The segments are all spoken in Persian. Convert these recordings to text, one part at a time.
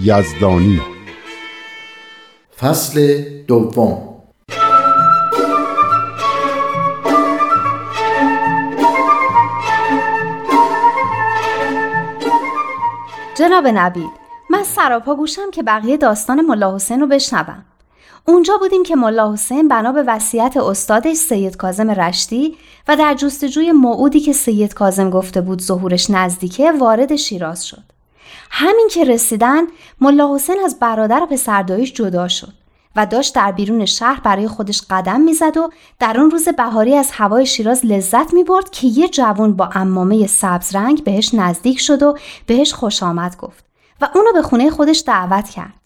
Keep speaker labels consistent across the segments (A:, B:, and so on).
A: یزدانی.
B: فصل دوم.
C: جناب نبیل من سراپا گوشم که بقیه داستان ملا حسین رو بشنوم. اونجا بودیم که ملا حسین بنا به وصیت استادش سید کازم رشتی و در جستجوی موعودی که سید کازم گفته بود ظهورش نزدیکه وارد شیراز شد. همین که رسیدن ملا حسین از برادر و پسردایش جدا شد و داشت در بیرون شهر برای خودش قدم می‌زد و در اون روز بهاری از هوای شیراز لذت می برد که یه جوان با امامه سبز رنگ بهش نزدیک شد و بهش خوش آمد گفت و اونو به خونه خودش دعوت کرد.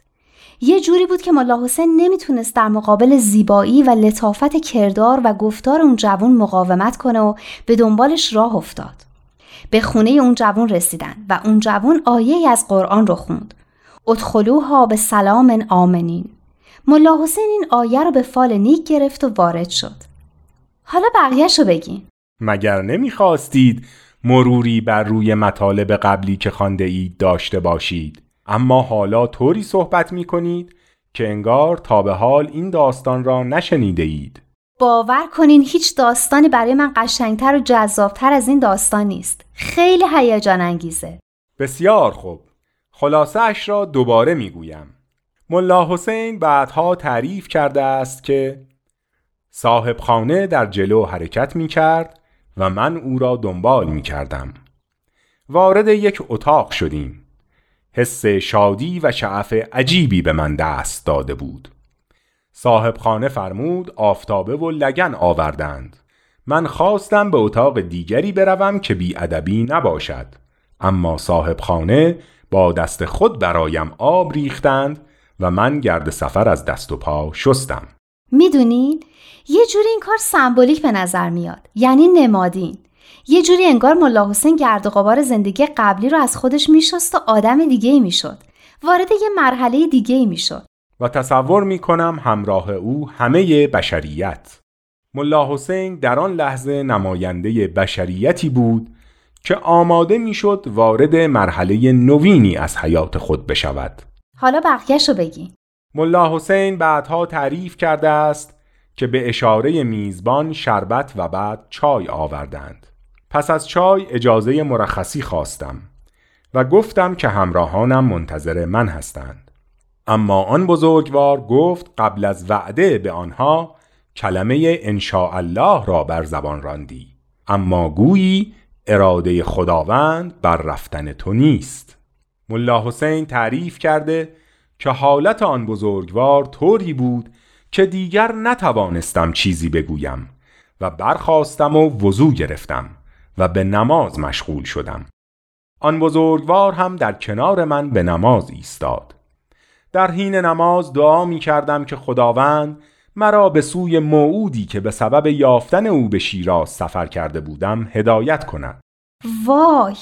C: یه جوری بود که ملا حسین نمی‌تونست در مقابل زیبایی و لطافت کردار و گفتار اون جوان مقاومت کنه و به دنبالش راه افتاد. به خونه اون جوان رسیدن و اون جوان آیه از قرآن رو خوند. ادخلوها به سلام آمنین. ملا حسین این آیه رو به فال نیک گرفت و وارد شد. حالا بقیهش رو بگین.
D: مگر نمی‌خواستید مروری بر روی مطالب قبلی که خانده اید داشته باشید اما حالا طوری صحبت می کنید که انگار تا به حال این داستان را نشنیده اید.
C: باور کنین هیچ داستانی برای من قشنگتر و جذابتر از این داستان نیست. خیلی هیجان انگیزه.
D: بسیار خوب. خلاصه اش را دوباره می گویم. ملا حسین بعدها تعریف کرده است که صاحب خانه در جلو حرکت می کرد و من او را دنبال می کردم. وارد یک اتاق شدیم. حس شادی و شعف عجیبی به من دست داده بود صاحب خانه فرمود آفتابه و لگن آوردند. من خواستم به اتاق دیگری بروم که ادبی نباشد. اما صاحب خانه با دست خود برایم آب ریختند و من گرد سفر از دست و پا شستم.
C: می‌دونین؟ یه جوری این کار سمبولیک به نظر میاد. یعنی نمادین. یه جوری انگار ملا حسین گرد و غبار زندگی قبلی رو از خودش میشست و آدم دیگه ای می‌شد. وارد یه مرحله دیگه ای می‌شد.
D: و تصور می‌کنم همراه او همه بشریت. ملا حسین در آن لحظه نماینده بشریتی بود که آماده می‌شد وارد مرحله نوینی از حیات خود بشود.
C: حالا بقیهشو بگی.
D: ملا حسین بعدها تعریف کرده است که به اشاره میزبان شربت و بعد چای آوردند. پس از چای اجازه مرخصی خواستم و گفتم که همراهانم منتظر من هستند اما آن بزرگوار گفت قبل از وعده به آنها کلمه الله را بر زبان راندی. اما گویی اراده خداوند بر رفتن تو نیست. ملا حسین تعریف کرده که حالت آن بزرگوار طوری بود که دیگر نتوانستم چیزی بگویم و برخواستم و وضوع گرفتم و به نماز مشغول شدم. آن بزرگوار هم در کنار من به نماز ایستاد. در حین نماز دعا می کردم که خداوند مرا به سوی موعودی که به سبب یافتن او به شیراز سفر کرده بودم هدایت کند.
C: وای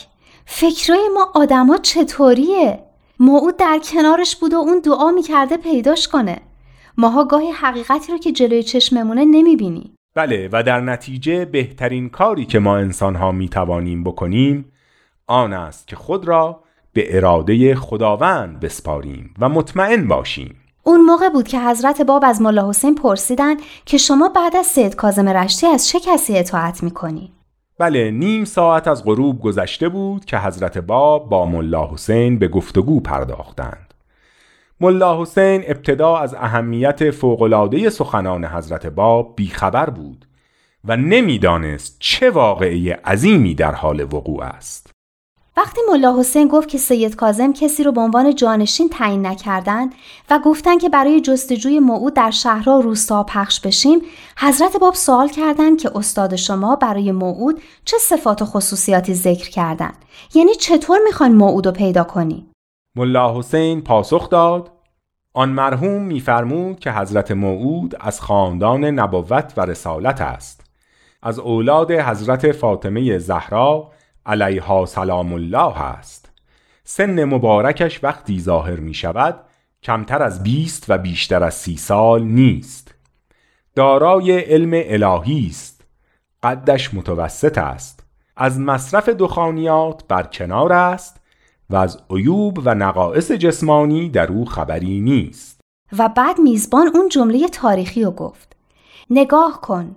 C: فکرای ما آدما چطوریه؟ موعود در کنارش بود و اون دعا می کرده پیداش کنه. ماها گاهی حقیقتی رو که جلوی چشممونه نمی بینی.
D: بله و در نتیجه بهترین کاری که ما انسانها می توانیم بکنیم آن است که خود را به اراده خداوند بسپاریم و مطمئن باشیم.
C: اون موقع بود که حضرت باب از ملا حسین پرسیدن که شما بعد از سید کازم رشتی از چه کسی اطاعت می‌کنی؟
D: بله نیم ساعت از غروب گذشته بود که حضرت باب با ملا حسین به گفتگو پرداختند. ملا حسین ابتدا از اهمیت فوقلاده سخنان حضرت باب بیخبر بود و نمی‌دانست چه واقعه عظیمی در حال وقوع است.
C: وقتی ملا حسین گفت که سید کازم کسی رو به عنوان جانشین تعیین نکردند و گفتن که برای جستجوی موعود در شهرها روستا پخش بشیم حضرت باب سوال کردند که استاد شما برای موعود چه صفات و خصوصیاتی ذکر کردند. یعنی چطور می‌خواین موعود رو پیدا کنی؟
D: ملا حسین پاسخ داد آن مرحوم میفرمود که حضرت موعود از خاندان نبوت و رسالت است. از اولاد حضرت فاطمه زهرا علیها سلام الله است. سن مبارکش وقتی ظاهر می شود کمتر از بیست و بیشتر از سی سال نیست. دارای علم الهی است. قدش متوسط است. از مصرف دخانیات بر کنار است و از عیوب و نقائص جسمانی در او خبری نیست.
C: و بعد میزبان اون جمله تاریخی رو گفت. نگاه کن.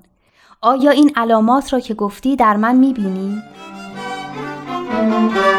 C: آیا این علامات را که گفتی در من می‌بینی؟ Thank you.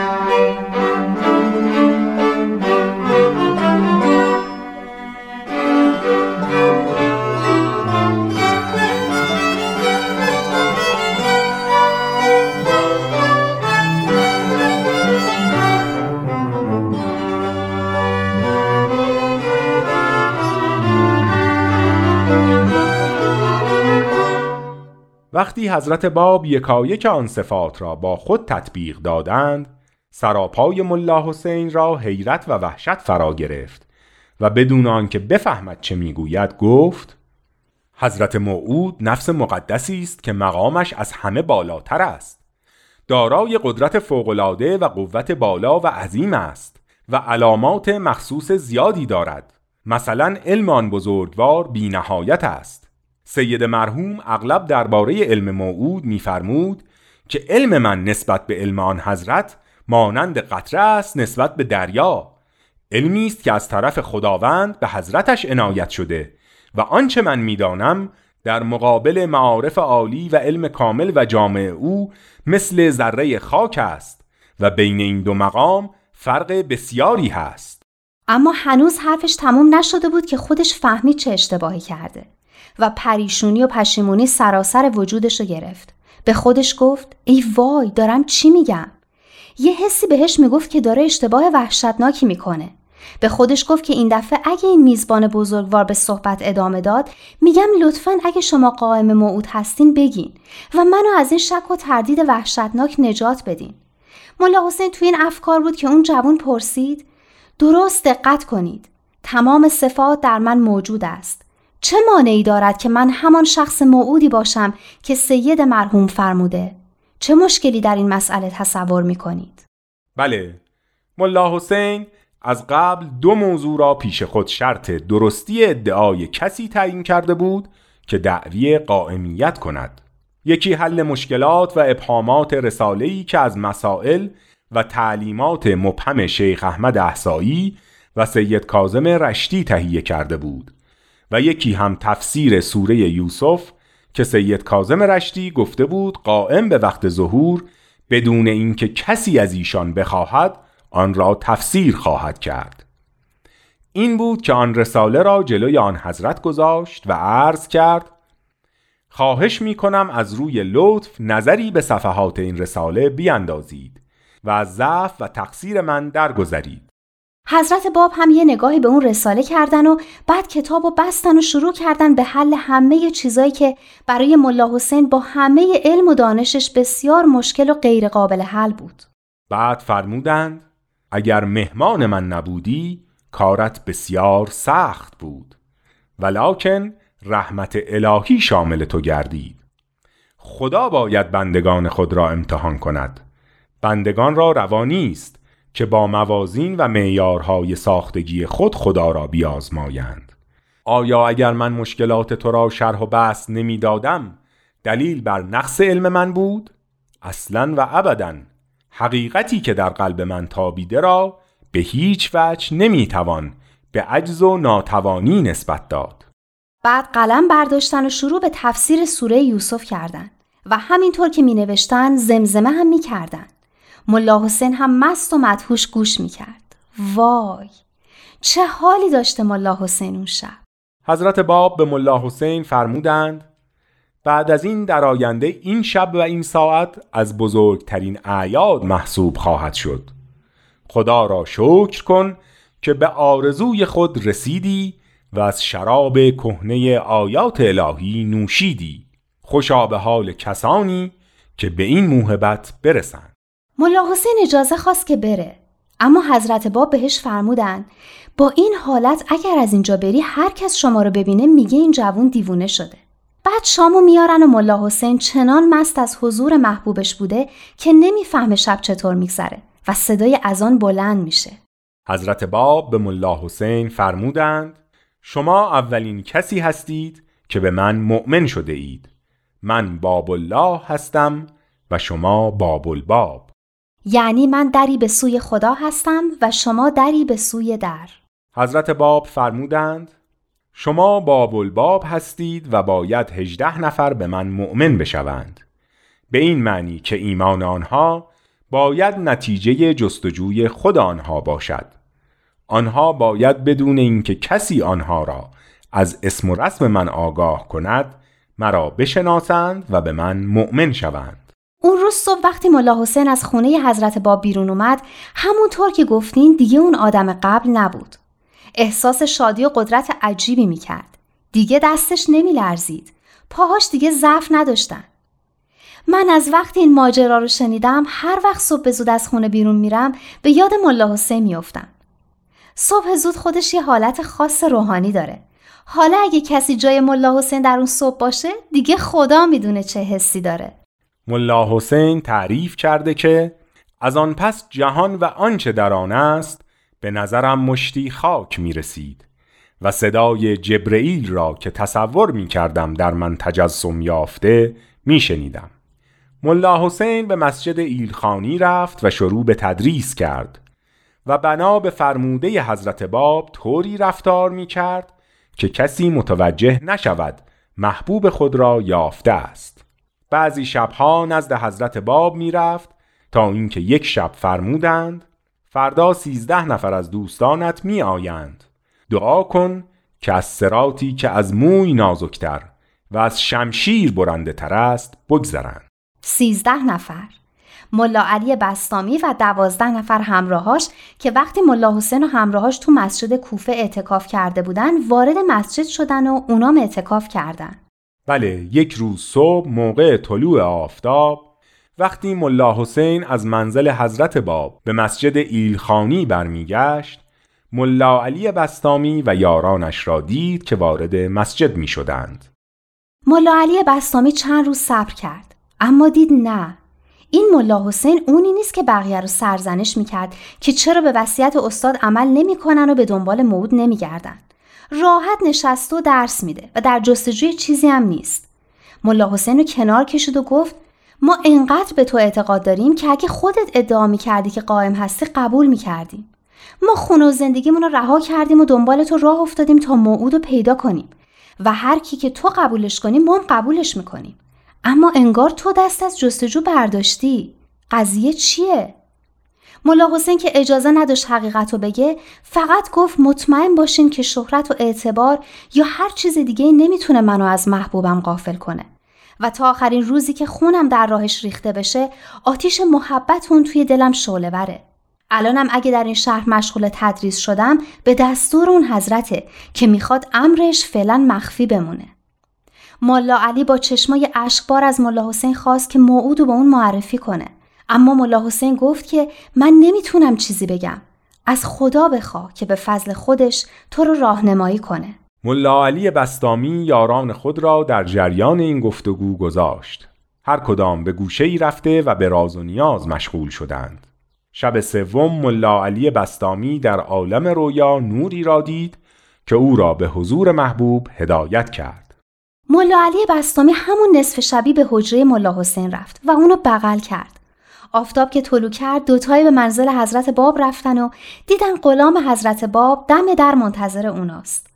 D: وقتی حضرت باب یکایک آن صفات را با خود تطبیق دادند سراپای ملا حسین را حیرت و وحشت فرا گرفت و بدون آنکه بفهمد چه می‌گوید گفت حضرت موعود نفس مقدسی است که مقامش از همه بالاتر است. دارای قدرت فوقالعاده و قوت بالا و عظیم است و علامات مخصوص زیادی دارد. مثلا علم آن بزرگوار بی نهایت است. سید مرحوم اغلب درباره علم موعود میفرمود که علم من نسبت به علم آن حضرت مانند قطره است نسبت به دریا. علمی است که از طرف خداوند به حضرتش عنایت شده و آنچه من می‌دانم در مقابل معارف عالی و علم کامل و جامع او مثل ذره خاک است و بین این دو مقام فرق بسیاری هست.
C: اما هنوز حرفش تموم نشده بود که خودش فهمید چه اشتباهی کرده. و پریشونی و پشیمونی سراسر وجودش رو گرفت. به خودش گفت ای وای دارم چی میگم؟ یه حسی بهش می‌گفت که داره اشتباه وحشتناکی می‌کنه. به خودش گفت که این دفعه اگه این میزبان بزرگوار به صحبت ادامه داد میگم لطفا اگه شما قائم موعود هستین بگین و منو از این شک و تردید وحشتناک نجات بدین. ملا حسین تو این افکار بود که اون جوون پرسید درست دقت کنید تمام صفات در من موجود است. چه مانعی دارد که من همان شخص موعودی باشم که سید مرحوم فرموده؟ چه مشکلی در این مسئله تصور می کنید؟
D: بله ملا حسین از قبل دو موضوع را پیش خود شرط درستی ادعای کسی تعیین کرده بود که دعوی قائمیت کند. یکی حل مشکلات و ابهامات رساله‌ای که از مسائل و تعلیمات مبهم شیخ احمد احسایی و سید کازم رشتی تهیه کرده بود. و یکی هم تفسیر سوره یوسف که سید کازم رشتی گفته بود قائم به وقت ظهور بدون اینکه کسی از ایشان بخواهد آن را تفسیر خواهد کرد. این بود که آن رساله را جلوی آن حضرت گذاشت و عرض کرد خواهش می کنم از روی لطف نظری به صفحات این رساله بیاندازید و از ضعف و تقصیر من درگذرید.
C: حضرت باب هم یه نگاهی به اون رساله کردن و بعد کتاب و بستن و شروع کردن به حل همه چیزایی که برای ملا حسین با همه علم و دانشش بسیار مشکل و غیر قابل حل بود.
D: بعد فرمودند اگر مهمان من نبودی کارت بسیار سخت بود. ولکن رحمت الهی شامل تو گردید. خدا باید بندگان خود را امتحان کند. بندگان را روانی است. که با موازین و معیارهای ساختگی خود خدا را بیازمایند. آیا اگر من مشکلات تو را شرح و بحث نمی‌دادم دلیل بر نقص علم من بود؟ اصلا و ابدا حقیقتی که در قلب من تابیده را به هیچ وجه نمی‌توان به عجز و ناتوانی نسبت داد.
C: بعد قلم برداشتن و شروع به تفسیر سوره یوسف کردند و همینطور که می نوشتن زمزمه هم می کردن. ملا حسین هم مست و مدهوش گوش می کرد. وای چه حالی داشته ملا حسین اون شب؟
D: حضرت باب به ملا حسین فرمودند بعد از این در آینده این شب و این ساعت از بزرگترین اعیاد محسوب خواهد شد. خدا را شکر کن که به آرزوی خود رسیدی و از شراب کهنه آیات الهی نوشیدی. خوشا به حال کسانی که به این موهبت برسند.
C: ملا حسین اجازه خواست که بره. اما حضرت باب بهش فرمودن با این حالت اگر از اینجا بری هر کس شما رو ببینه میگه این جوون دیوونه شده. بعد شامو میارن و ملا حسین چنان مست از حضور محبوبش بوده که نمی‌فهمه شب چطور میگذره و صدای اذان بلند میشه.
D: حضرت باب به ملا حسین فرمودند شما اولین کسی هستید که به من مؤمن شده اید. من باب الله هستم و شما باب الباب.
C: یعنی من دری به سوی خدا هستم و شما دری به سوی در.
D: حضرت باب فرمودند شما باب الباب هستید و باید هجده نفر به من مؤمن بشوند. به این معنی که ایمان آنها باید نتیجه جستجوی خود آنها باشد. آنها باید بدون اینکه کسی آنها را از اسم و رسم من آگاه کند مرا بشناسند و به من مؤمن شوند.
C: اون روز صبح وقتی ملا حسین از خونه حضرت باب بیرون اومد همونطور که گفتین دیگه اون آدم قبل نبود. احساس شادی و قدرت عجیبی می‌کرد. دیگه دستش نمی لرزید پاهاش دیگه ضعف نداشتن. من از وقتی این ماجرا رو شنیدم هر وقت صبح زود از خونه بیرون میرم به یاد ملا حسین میافتم. صبح زود خودش یه حالت خاص روحانی داره. حالا اگه کسی جای ملا حسین در اون صبح باشه دیگه خدا می‌دونه چه حسی داره.
D: ملا حسین تعریف کرده که از آن پس جهان و آنچه در آن است به نظرم مشتی خاک می رسید و صدای جبرئیل را که تصور می کردم در من تجسم یافته می شنیدم. ملا حسین به مسجد ایلخانی رفت و شروع به تدریس کرد و بنا به فرموده حضرت باب طوری رفتار می کرد که کسی متوجه نشود محبوب خود را یافته است بعضی شبها نزد حضرت باب می رفت تا اینکه یک شب فرمودند فردا سیزده نفر از دوستانت می آیند دعا کن که از سراتی که از موی نازکتر و از شمشیر برنده تر است بگذرند.
C: سیزده نفر. ملا علی بستامی و دوازده نفر همراهاش که وقتی ملا حسین و همراهاش تو مسجد کوفه اعتکاف کرده بودن وارد مسجد شدن و اونام اعتکاف کردن.
D: بله یک روز صبح موقع طلوع آفتاب وقتی ملا حسین از منزل حضرت باب به مسجد ایلخانی برمیگشت ملا علی بستامی و یارانش را دید که وارد مسجد می شدند.
C: ملا علی بستامی چند روز صبر کرد اما دید نه این ملا حسین اونی نیست که بقیه رو سرزنش می‌کرد که چرا به وصیت استاد عمل نمی‌کنن و به دنبال موعود نمیگردن راحت نشست و درس میده و در جستجوی چیزی هم نیست. ملا حسین رو کنار کشید و گفت ما انقدر به تو اعتقاد داریم که اگه خودت ادعا می‌کردی که قائم هستی قبول می‌کردیم. ما خونه و زندگیمون رو رها کردیم و دنبال تو راه افتادیم تا موعود رو پیدا کنیم و هر کی که تو قبولش کنیم ما هم قبولش می‌کنیم. اما انگار تو دست از جستجو برداشتی. قضیه چیه؟ ملا حسین که اجازه نداشت حقیقت رو بگه فقط گفت مطمئن باشین که شهرت و اعتبار یا هر چیز دیگه نمی‌تونه منو از محبوبم غافل کنه. و تا آخرین روزی که خونم در راهش ریخته بشه آتیش محبت اون توی دلم شعله بره الانم اگه در این شهر مشغول تدریس شدم به دستور اون حضرته که می‌خواد امرش فعلا مخفی بمونه. ملا علی با چشمای اشکبار از ملا حسین خواست که موعود با اون معرفی کنه. اما ملا حسین گفت که من نمی‌تونم چیزی بگم. از خدا بخوا که به فضل خودش تو رو راهنمایی کنه.
D: ملا علی بستامی یاران خود را در جریان این گفتگو گذاشت. هر کدام به گوشه ای رفته و به راز و نیاز مشغول شدند. شب سوم ملا علی بستامی در عالم رویا نوری را دید که او را به حضور محبوب هدایت کرد.
C: ملا علی بستامی همون نصف شبی به حجره ملا حسین رفت و اونو بغل کرد. آفتاب که طلو کرد دوتایی به منزل حضرت باب رفتن و دیدن غلام حضرت باب دم در منتظر اوناست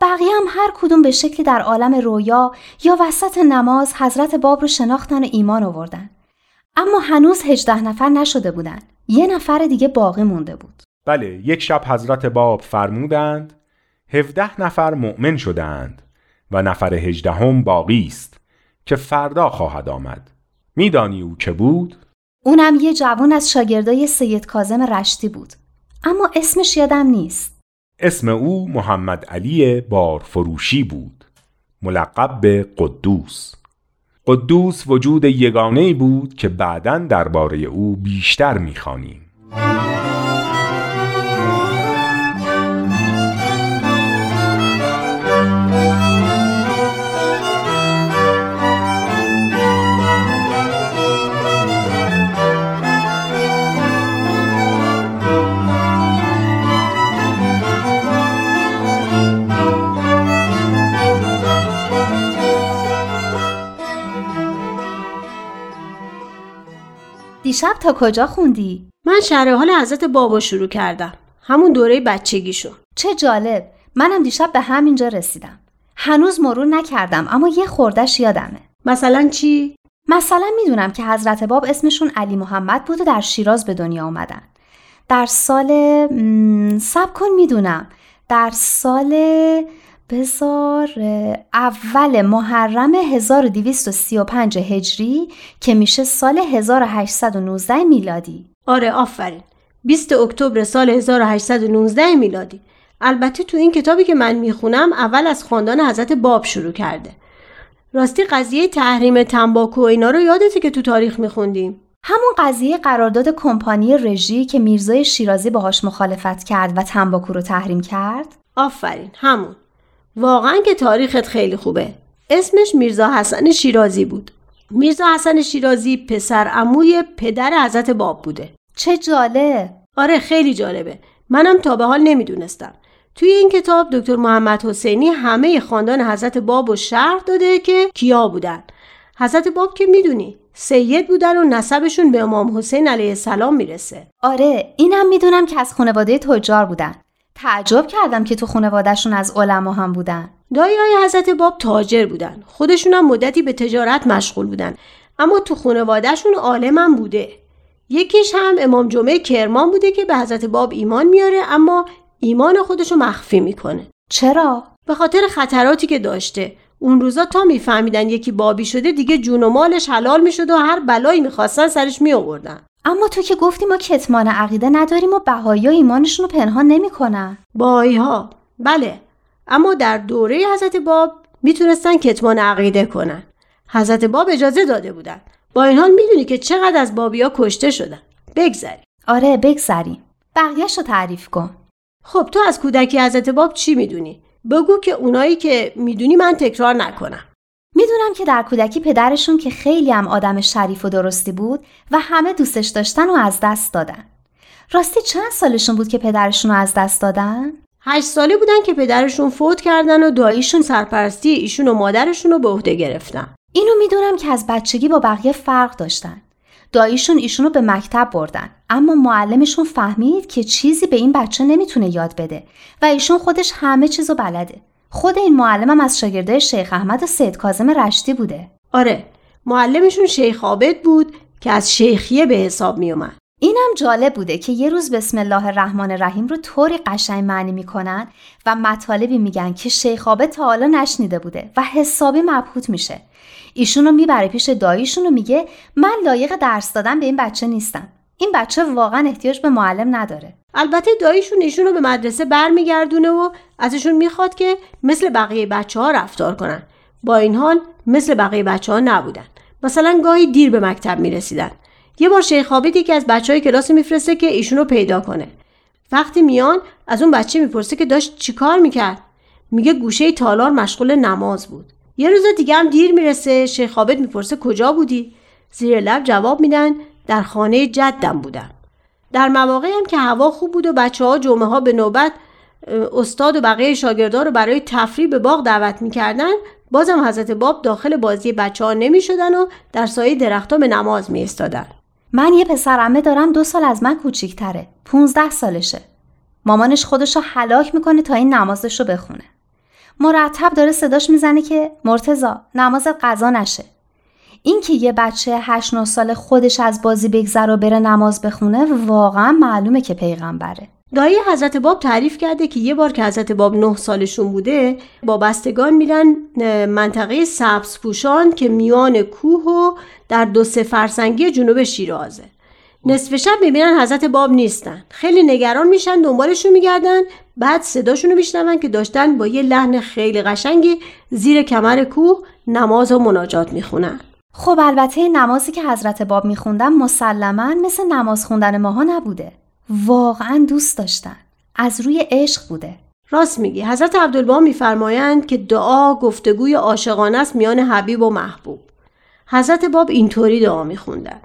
C: بقیه هم هر کدوم به شکلی در عالم رویا یا وسط نماز حضرت باب رو شناختن و ایمان آوردن. اما هنوز هجده نفر نشده بودن. یه نفر دیگه باقی مونده بود.
D: بله یک شب حضرت باب فرمودند هفده نفر مؤمن شدند و نفر هجدهم باقی است که فردا خواهد آمد میدانی او که بود؟
C: اونم یه جوان از شاگردای سید کازم رشتی بود. اما اسمش یادم نیست.
D: اسم او محمد علی بارفروشی بود. ملقب به قدوس. قدوس وجود یگانه بود که بعدا درباره او بیشتر می‌خوانیم.
C: دیشب تا کجا خوندی؟
B: من شرح حال حضرت بابا شروع کردم. همون دوره بچگیشون.
C: چه جالب. منم دیشب به همینجا رسیدم. هنوز مرور نکردم اما یه خوردش یادمه.
B: مثلا چی؟
C: مثلا می‌دونم که حضرت باب اسمشون علی محمد بود و در شیراز به دنیا اومدن. در سال سب کن می‌دونم. در سال بزار اول محرم 1235 هجری که میشه سال 1819 میلادی.
B: آره آفرین. 20 اکتبر سال 1819 میلادی. البته تو این کتابی که من می‌خونم اول از خاندان حضرت باب شروع کرده. راستی قضیه تحریم تنباکو و اینا رو یادته که تو تاریخ میخوندیم؟
C: همون قضیه قرارداد کمپانی رژی که میرزای شیرازی باهاش مخالفت کرد و تنباکو رو تحریم کرد؟
B: آفرین همون. واقعا که تاریخت خیلی خوبه. اسمش میرزا حسن شیرازی بود. میرزا حسن شیرازی پسر عموی پدر حضرت باب بوده.
C: چه جالب.
B: آره خیلی جالبه. منم تا به حال نمی‌دونستم. توی این کتاب دکتر محمد حسینی همه خاندان حضرت باب و شرح داده که کیا بودن. حضرت باب که می‌دونی سید بودن و نسبشون به امام حسین علیه السلام می‌رسه.
C: آره اینم می‌دونم که از خانواده تجار بودن. تعجب کردم که تو خانوادهشون از علما هم بودن.
B: های حضرت باب تاجر بودن. خودشون هم مدتی به تجارت مشغول بودن. اما تو خانوادهشون عالم هم بوده. یکیش هم امام جمعه کرمان بوده که به حضرت باب ایمان میاره اما ایمان خودشو مخفی می‌کنه.
C: چرا؟
B: به خاطر خطراتی که داشته. اون روزا تا میفهمیدن یکی بابی شده دیگه جون و مالش حلال می‌شد و هر بلایی می‌خواستن سرش میآوردن.
C: اما تو که گفتی ما کتمان عقیده نداریم و بهایی ها ایمانشون رو پنهان نمی‌کنن.
B: بهایی ها بله. اما در دوره حضرت باب می‌تونستن کتمان عقیده کنن. حضرت باب اجازه داده بودن. با این حال می‌دونی که چقدر از بابی ها کشته شدن. بگذری
C: آره بگذریم. بقیهش رو تعریف کن.
B: خب تو از کودکی حضرت باب چی می‌دونی؟ بگو که اونایی که می‌دونی من تکرار نکنم.
C: می‌دونم که در کودکی پدرشون که خیلی هم آدم شریف و درستی بود و همه دوستش داشتن و از دست دادن. راستی چند سالشون بود که پدرشون رو از دست دادن؟
B: هشت ساله بودن که پدرشون فوت کردن و داییشون سرپرستی ایشون و مادرشون رو به عهده گرفتن.
C: اینو می‌دونم که از بچگی با بقیه فرق داشتن. داییشون ایشونو به مکتب بردن اما معلمشون فهمید که چیزی به این بچه نمی‌تونه یاد بده و ایشون خودش همه چیزو بلده. خود این معلمم از شاگرده شیخ احمد سید کازم رشتی بوده.
B: آره معلمشون شیخ عابد بود که از شیخیه به حساب می اومد
C: اینم جالب بوده که یه روز بسم الله الرحمن الرحیم رو طوری قشنگ معنی می‌کنن و مطالبی میگن که شیخ عابد تا حالا نشنیده بوده و حسابی مبهوت میشه. ایشون رو می‌بره پیش داییشون و میگه من لایق درس دادن به این بچه نیستم. این بچه واقعا احتیاج به معلم نداره.
B: البته داییشون ایشون رو به مدرسه برمیگردونه و ازشون می‌خواد که مثل بقیه بچه ها رفتار کنن. با این حال مثل بقیه بچه ها نبودن. مثلا گاهی دیر به مکتب می‌رسیدن. یه بار شیخ عابد یکی از بچه های کلاس میفرسته که ایشون رو پیدا کنه. وقتی میان از اون بچه می‌پرسه که داشت چیکار می‌کرد؟ میگه گوشه تالار مشغول نماز بود. یه روز دیگه هم دیر می‌رسه شیخ عابد می‌پرسه کجا بودی؟ زیر لب جواب میدن در خانه جدم بودم در مواقعی هم که هوا خوب بود و بچه ها جمعه ها به نوبت استاد و بقیه شاگردان رو برای تفریح به باغ دعوت می‌کردن بازم حضرت باب داخل بازی بچه ها نمی شدن و در سایه درختها به نماز می استادن.
C: من یه پسرمه دارم دو سال از من کوچیکتره. 15 سالشه. مامانش خودش رو حلاک می‌کنه تا این نمازش رو بخونه. مرتب داره صداش می‌زنه که مرتزا نمازت قضا نشه اینکه یه بچه 8 9 سال خودش از بازی بگذر و بره نماز بخونه واقعا معلومه که پیغمبره.
B: دایی حضرت باب تعریف کرده که یه بار که حضرت باب نه سالشون بوده با بستگان میرن منطقه سبز پوشان که میان کوه و در دو سه فرسنگی جنوب شیرازه. نصف شب می‌بینن حضرت باب نیستن. خیلی نگران میشن دنبالشون میگردن بعد صداشون رو میشنون که داشتن با یه لحن خیلی قشنگی زیر کمر کوه نماز و مناجات می‌خونن.
C: خب البته نمازی که حضرت باب میخوندن مسلما مثل نماز خوندن ماها نبوده. واقعا دوست داشتن. از روی عشق بوده.
B: راست میگی. حضرت عبدالبا میفرمایند که دعا گفتگوی عاشقانه است میان حبیب و محبوب. حضرت باب اینطوری دعا میخوندن.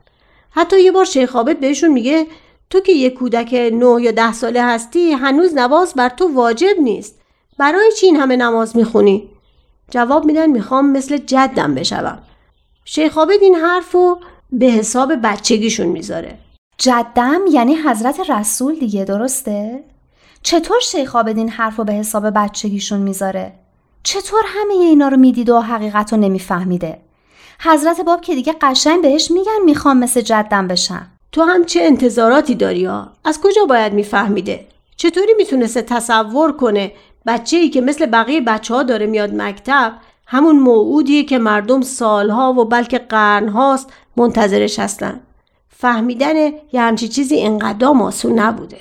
B: حتی یه بار شیخ عابد بهشون میگه تو که یه کودک نه یا ده ساله هستی هنوز نواز بر تو واجب نیست. برای چی این همه نماز می‌خونی؟ جواب میدن می‌خوام مثل جدم بشوم. شیخ عابد این حرف رو به حساب بچگیشون می‌ذاره
C: جدم یعنی حضرت رسول دیگه درسته؟ چطور شیخ این حرف رو به حساب بچگیشون می‌ذاره؟ چطور همه اینا رو می‌دید و حقیقت رو نمیفهمیده؟ حضرت باب که دیگه قشنگ بهش میگن می‌خوام مثل جدم بشم
B: تو هم چه انتظاراتی داری ها؟ از کجا باید میفهمیده؟ چطوری می‌تونسته تصور کنه بچه ای که مثل بقیه بچه ها داره میاد مکتب همون موعودیه که مردم سالها و بلکه قرنهاست منتظرش هستن. فهمیدن یه همچی چیزی انقدر آسون نبوده.